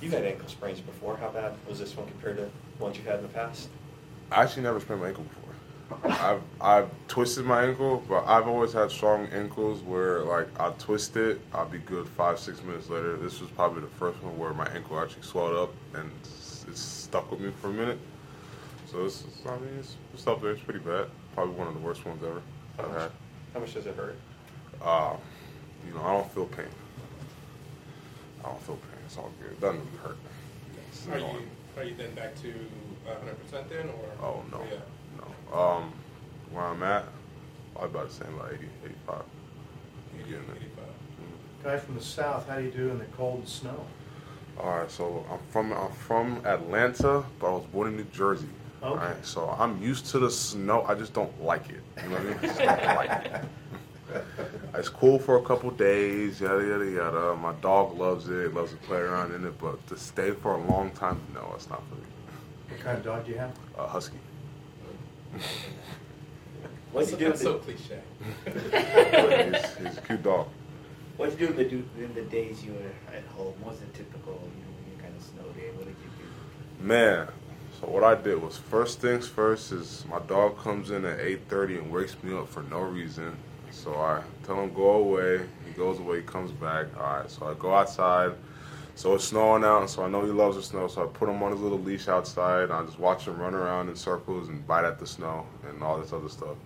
You've had ankle sprains before. How bad was this one compared to ones you've had in the past? I actually never sprained my ankle before. I've I've twisted my ankle, but I've always had strong ankles where like I twist it, I'll be good five six minutes later. This was probably the first one where my ankle actually swelled up and it's stuck with me for a minute. So it's, it's I mean it's, it's up there. It's pretty bad. Probably one of the worst ones ever How I've much, had. how much does it hurt? Uh, you know I don't feel pain. I don't feel pain. It's all good. It doesn't really hurt. It's Are you, are you then back to hundred percent then, or? Oh no, Yeah. no. Um, where I'm at, I'm about to say like 80, 85. You getting it? 85. Guy from the south, how do you do in the cold and snow? All right, so I'm from I'm from Atlanta, but I was born in New Jersey. All Okay. right, so I'm used to the snow. I just don't like it. You know what I mean? I just don't like it. It's cool for a couple days, yada yada yada. My dog loves it, loves to play around in it, but to stay for a long time, no, it's not for me. What kind of dog do you have? A husky. What'd you do? That's so The, cliche. he's, he's a cute dog. What'd you do in the, in the days you were at home? What was the typical, you know, when you kind of snow day. What did you do? Man, so what I did was first things first is my dog comes in at 8:30 and wakes me up for no reason. So I tell him go away. He goes away. He comes back. All right. So I go outside. So it's snowing out, so I know he loves the snow. So I put him on his little leash outside. And I just watch him run around in circles and bite at the snow and all this other stuff.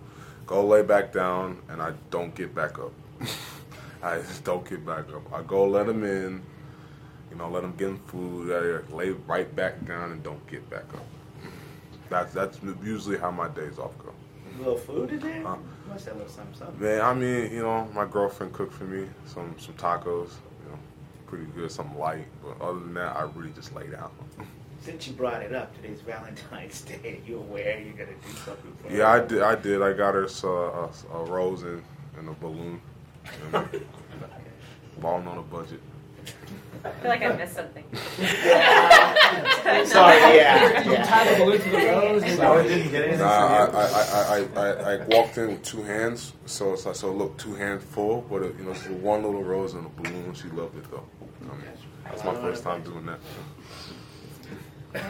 Go lay back down, and I don't get back up. I just don't get back up. I go let him in you know, let him get him food, uh, lay right back down and don't get back up. That's that's usually how my days off go. A little food in there? Huh. You must have a little something, something. Man, I mean, you know, my girlfriend cooked for me some some tacos, you know, pretty good, something light. But other than that, I really just lay down. Since you brought it up, today's Valentine's Day. You aware you're gonna do something for her? yeah, I did. I did. I got her so, uh, a, a rose and, and a balloon. And balling on a budget. I feel like I missed something. Sorry, yeah, yeah. Tie the balloon to the rose. So I didn't get anything Nah, I. I, I, I, I, I walked in with two hands, so it's like, so look, two hands full, but it, you know, it's one little rose and a balloon. She loved it though. I mean, that's my first time doing that.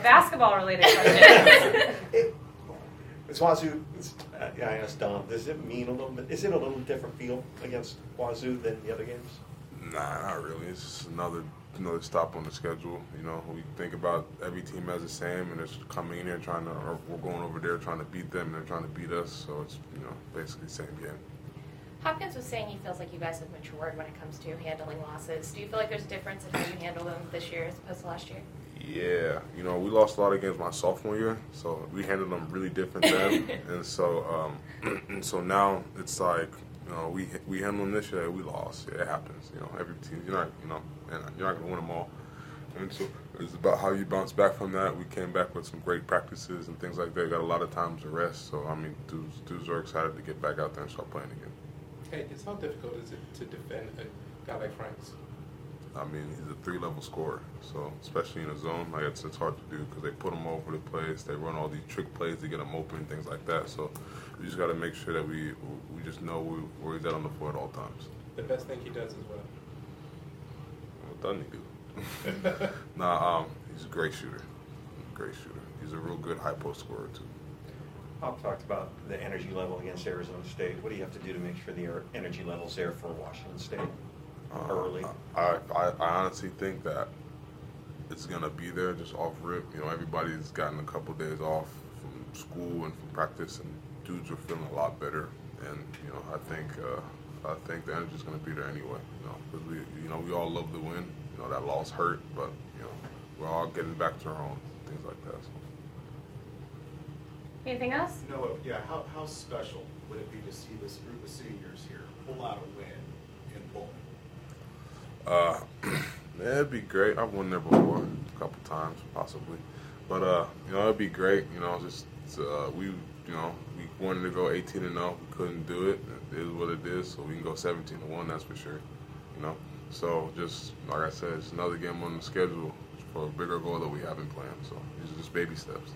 Basketball related questions. Is Wazzu? Is, uh, yeah, I asked Dom. Does it mean a little bit? Is it a little different feel against Wazzu than the other games? Nah, not really. It's just another another stop on the schedule. You know, we think about every team as the same, and it's coming in here trying to, or we're going over there trying to beat them, and they're trying to beat us. So it's you know basically the same game. Hopkins was saying he feels like you guys have matured when it comes to handling losses. Do you feel like there's a difference in how you handle them this year as opposed to last year? Yeah, you know, we lost a lot of games my sophomore year, so we handled them really different then. and so, um, and so now it's like, you know, we we handle them this year, we lost. It happens. You know, every team, you're not, you know, and you're not gonna win them all. And so it's about how you bounce back from that. We came back with some great practices and things like that. Got a lot of times to rest. So I mean, dudes, dudes are excited to get back out there and start playing again. Hey, it's how difficult is it to defend a guy like Franks? I mean, he's a three-level scorer, so especially in a zone, like it's, it's hard to do because they put him all over the place. They run all these trick plays to get him open things like that. So we just got to make sure that we we just know we, where he's at on the floor at all times. The best thing he does is what? What doesn't he do? nah, um, he's a great shooter. Great shooter. He's a real good high post scorer too. Bob talked about the energy level against Arizona State. What do you have to do to make sure the er- energy level's there for Washington State Uh, early? I, I, I honestly think that it's gonna be there just off rip. You know, everybody's gotten a couple days off from school and from practice, and dudes are feeling a lot better. And you know, I think uh, I think the energy's gonna be there anyway. You know, because we you know we all love the win. You know that loss hurt, but you know we're all getting back to our own things like that. So. Anything else? No. yeah, how, how special would it be to see this group of seniors here pull out a win in Pullman? Uh, yeah, it'd be great. I've won there before, a couple times possibly, but uh, you know, it'd be great. You know, just uh, we, you know, we wanted to go 18 and 0. We couldn't do it. It is what it is. So we can go 17 to one. That's for sure. You know, so just like I said, it's another game on the schedule for a bigger goal that we haven't planned. So are just baby steps.